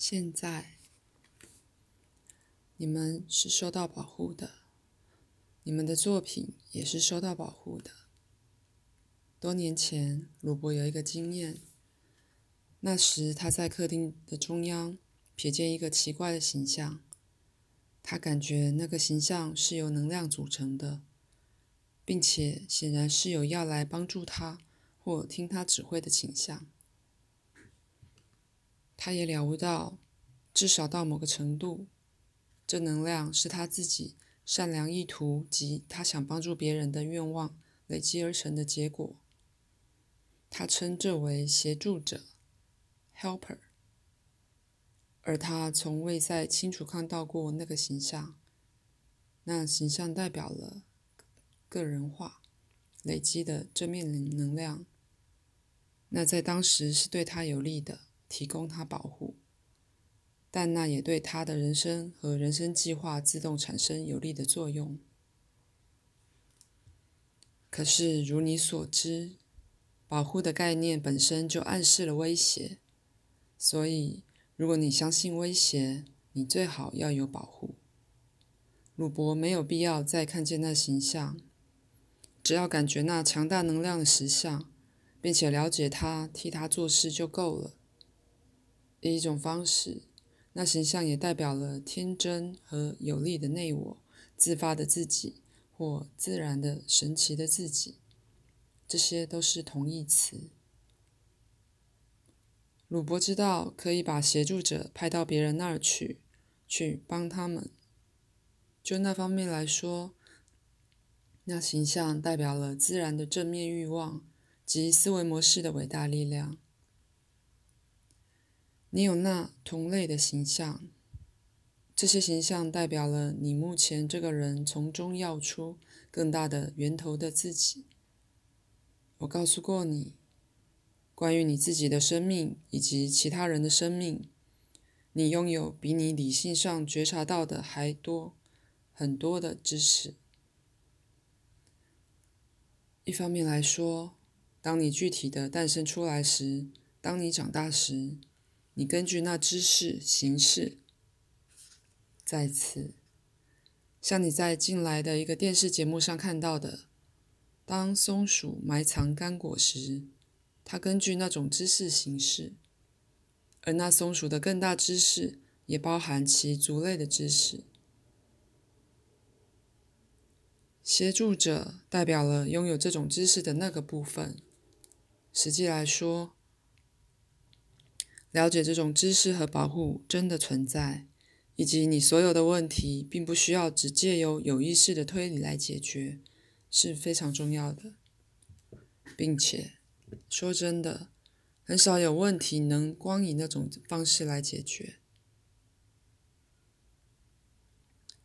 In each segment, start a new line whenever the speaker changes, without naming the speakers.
现在，你们是受到保护的，你们的作品也是受到保护的。多年前，鲁伯有一个经验，那时他在客厅的中央瞥见一个奇怪的形象，他感觉那个形象是由能量组成的，并且显然是有要来帮助他或听他指挥的倾向。他也了悟到，至少到某个程度，这能量是他自己善良意图及他想帮助别人的愿望累积而成的结果。他称这为协助者 （helper），而他从未再清楚看到过那个形象。那形象代表了个人化累积的正面能量，那在当时是对他有利的。提供他保护，但那也对他的人生和人生计划自动产生有利的作用。可是，如你所知，保护的概念本身就暗示了威胁，所以，如果你相信威胁，你最好要有保护。鲁伯没有必要再看见那形象，只要感觉那强大能量的实相，并且了解他替他做事就够了。以一种方式，那形象也代表了天真和有力的内我、自发的自己或自然的神奇的自己，这些都是同义词。鲁伯知道可以把协助者派到别人那儿去，去帮他们。就那方面来说，那形象代表了自然的正面欲望及思维模式的伟大力量。你有那同类的形象，这些形象代表了你目前这个人从中要出更大的源头的自己。我告诉过你，关于你自己的生命以及其他人的生命，你拥有比你理性上觉察到的还多很多的知识。一方面来说，当你具体的诞生出来时，当你长大时。你根据那知识行事。再次，像你在近来的一个电视节目上看到的，当松鼠埋藏干果时，它根据那种知识行事，而那松鼠的更大知识也包含其族类的知识。协助者代表了拥有这种知识的那个部分。实际来说。了解这种知识和保护真的存在，以及你所有的问题并不需要只借由有意识的推理来解决，是非常重要的。并且，说真的，很少有问题能光以那种方式来解决。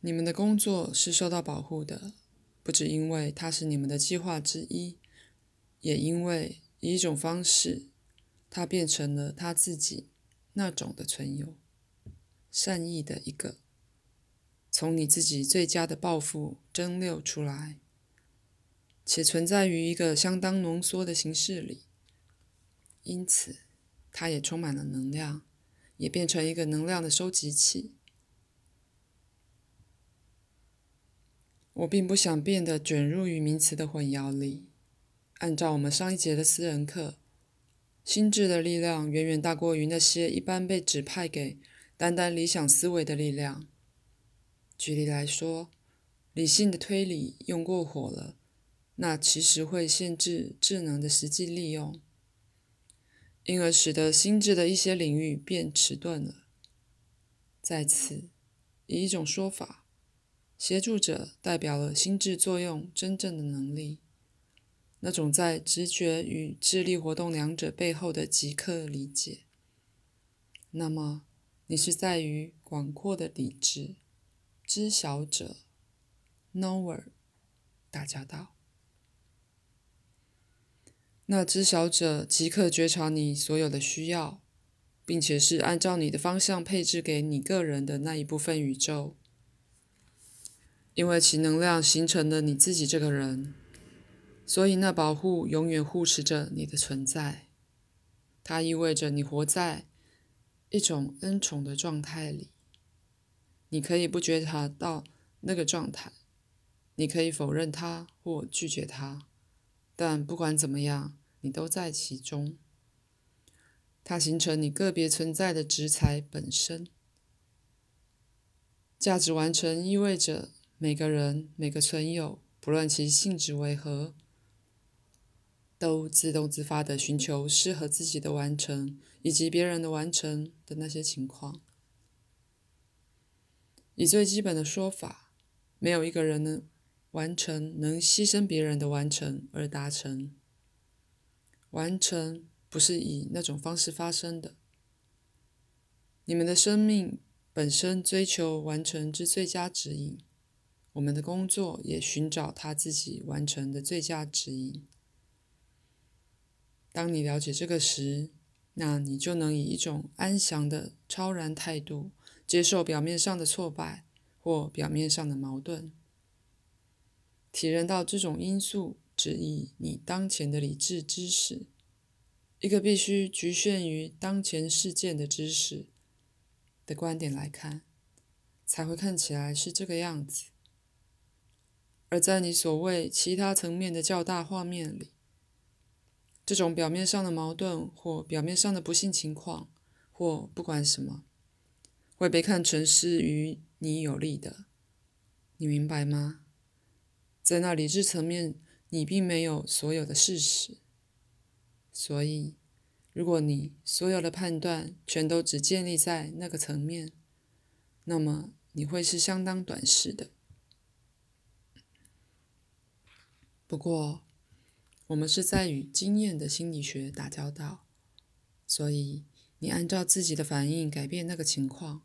你们的工作是受到保护的，不只因为它是你们的计划之一，也因为以一种方式。他变成了他自己那种的存有，善意的一个，从你自己最佳的抱负蒸馏出来，且存在于一个相当浓缩的形式里，因此，它也充满了能量，也变成一个能量的收集器。我并不想变得卷入于名词的混淆里，按照我们上一节的私人课。心智的力量远远大过于那些一般被指派给单单理想思维的力量。举例来说，理性的推理用过火了，那其实会限制智能的实际利用，因而使得心智的一些领域变迟钝了。在此，以一种说法，协助者代表了心智作用真正的能力。那种在直觉与智力活动两者背后的即刻理解，那么你是在于广阔的理智知晓者 （knower） 打交道。那知晓者即刻觉察你所有的需要，并且是按照你的方向配置给你个人的那一部分宇宙，因为其能量形成了你自己这个人。所以，那保护永远护持着你的存在。它意味着你活在一种恩宠的状态里。你可以不觉察到那个状态，你可以否认它或拒绝它，但不管怎么样，你都在其中。它形成你个别存在的职才本身。价值完成意味着每个人、每个存有，不论其性质为何，都自动自发地寻求适合自己的完成以及别人的完成的那些情况。以最基本的说法，没有一个人能完成能牺牲别人的完成而达成。完成不是以那种方式发生的。你们的生命本身追求完成之最佳指引，我们的工作也寻找他自己完成的最佳指引。当你了解这个时，那你就能以一种安详的超然态度。接受表面上的挫败或表面上的矛盾，体认到这种因素只以你当前的理智知识，一个必须局限于当前事件的知识的观点来看，才会看起来是这个样子。而在你所谓其他层面的较大画面里，这种表面上的矛盾或表面上的不幸情况，或不管什么。会被看成是与你有利的，你明白吗？在那理智层面，你并没有所有的事实，所以，如果你所有的判断全都只建立在那个层面，那么你会是相当短视的。不过，我们是在与经验的心理学打交道，所以你按照自己的反应改变那个情况。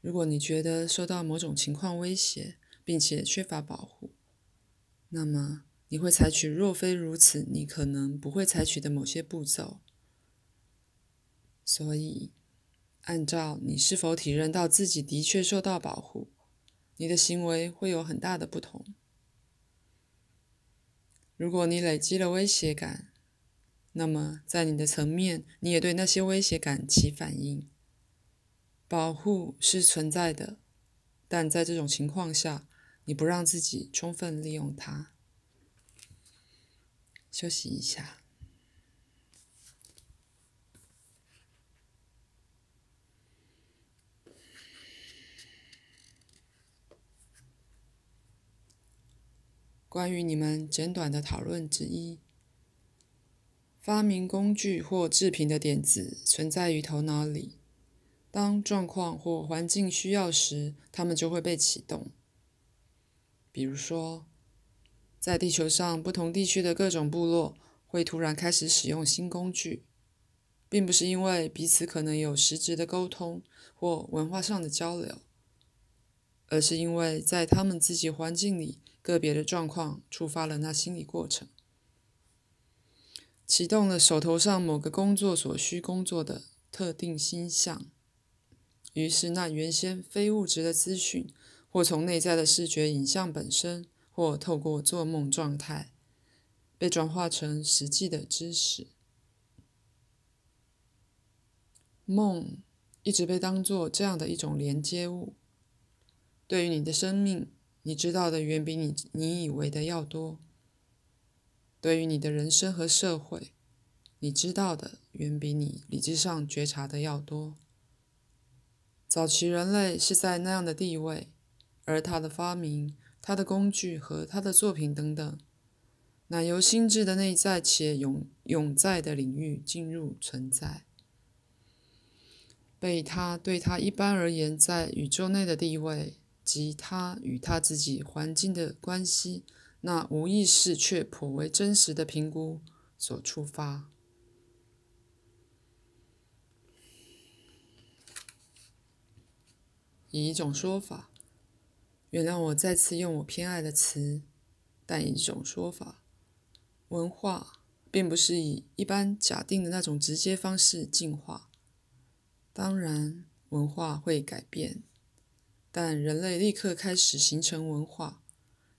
如果你觉得受到某种情况威胁，并且缺乏保护，那么你会采取若非如此，你可能不会采取的某些步骤。所以，按照你是否体认到自己的确受到保护，你的行为会有很大的不同。如果你累积了威胁感，那么在你的层面，你也对那些威胁感起反应。保护是存在的，但在这种情况下，你不让自己充分利用它。休息一下。关于你们简短的讨论之一，发明工具或制品的点子存在于头脑里。当状况或环境需要时，它们就会被启动。比如说，在地球上不同地区的各种部落会突然开始使用新工具，并不是因为彼此可能有实质的沟通或文化上的交流，而是因为在他们自己环境里个别的状况触发了那心理过程，启动了手头上某个工作所需工作的特定心象。于是，那原先非物质的资讯，或从内在的视觉影像本身，或透过做梦状态，被转化成实际的知识。梦一直被当作这样的一种连接物。对于你的生命，你知道的远比你你以为的要多；对于你的人生和社会，你知道的远比你理智上觉察的要多。早期人类是在那样的地位，而他的发明、他的工具和他的作品等等，乃由心智的内在且永永在的领域进入存在，被他对他一般而言在宇宙内的地位及他与他自己环境的关系，那无意识却颇为真实的评估所触发。以一种说法，原谅我再次用我偏爱的词，但以一种说法，文化并不是以一般假定的那种直接方式进化。当然，文化会改变，但人类立刻开始形成文化，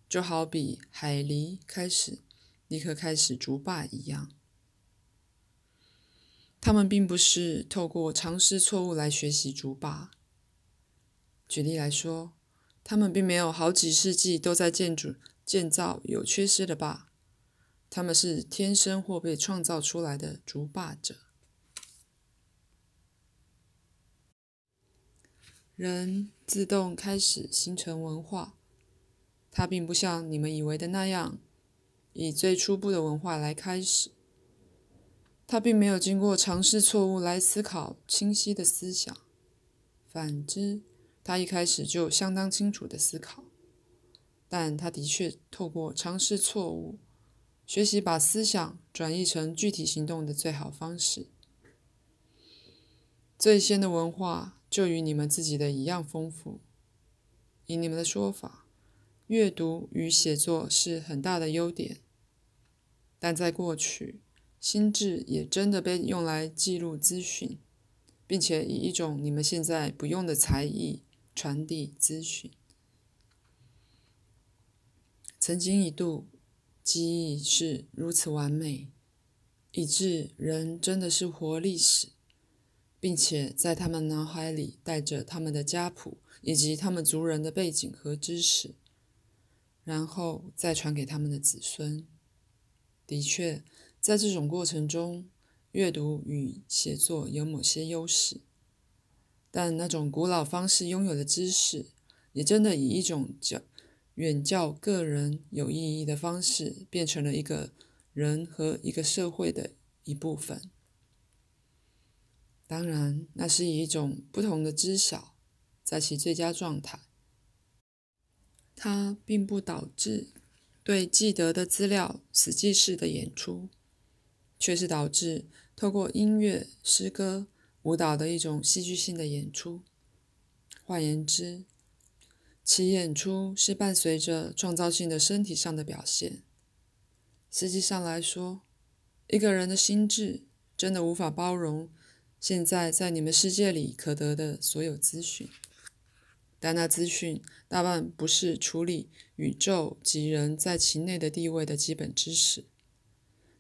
就好比海狸开始立刻开始逐霸一样。他们并不是透过尝试错误来学习竹霸。举例来说，他们并没有好几世纪都在建筑建造有缺失的坝，他们是天生或被创造出来的竹霸者。人自动开始形成文化，它并不像你们以为的那样，以最初步的文化来开始。他并没有经过尝试错误来思考清晰的思想，反之，他一开始就相当清楚的思考。但他的确透过尝试错误，学习把思想转译成具体行动的最好方式。最先的文化就与你们自己的一样丰富。以你们的说法，阅读与写作是很大的优点，但在过去，心智也真的被用来记录资讯，并且以一种你们现在不用的才艺传递资讯。曾经一度，记忆是如此完美，以致人真的是活历史，并且在他们脑海里带着他们的家谱以及他们族人的背景和知识，然后再传给他们的子孙。的确，在这种过程中，阅读与写作有某些优势，但那种古老方式拥有的知识，也真的以一种较。远较个人有意义的方式，变成了一个人和一个社会的一部分。当然，那是以一种不同的知晓，在其最佳状态。它并不导致对记得的资料死记式的演出，却是导致透过音乐、诗歌、舞蹈的一种戏剧性的演出。换言之，其演出是伴随着创造性的身体上的表现。实际上来说，一个人的心智真的无法包容现在在你们世界里可得的所有资讯，但那资讯大半不是处理宇宙及人在其内的地位的基本知识，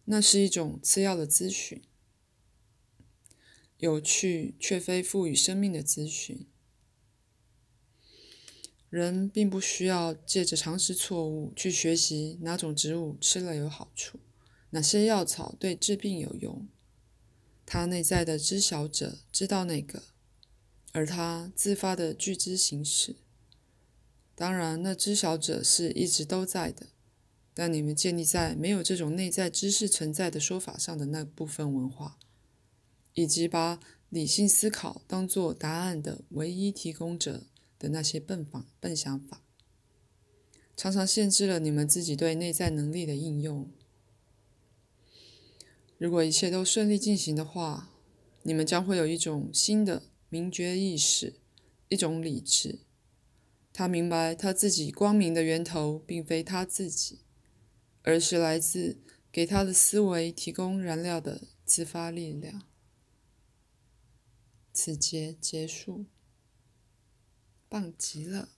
那是一种次要的资讯，有趣却非赋予生命的资讯。人并不需要借着常识错误去学习哪种植物吃了有好处，哪些药草对治病有用。他内在的知晓者知道那个，而他自发的具知行事。当然，那知晓者是一直都在的，但你们建立在没有这种内在知识存在的说法上的那部分文化，以及把理性思考当作答案的唯一提供者。的那些笨法、笨想法，常常限制了你们自己对内在能力的应用。如果一切都顺利进行的话，你们将会有一种新的明觉意识，一种理智。他明白他自己光明的源头并非他自己，而是来自给他的思维提供燃料的自发力量。此节结束。棒极了！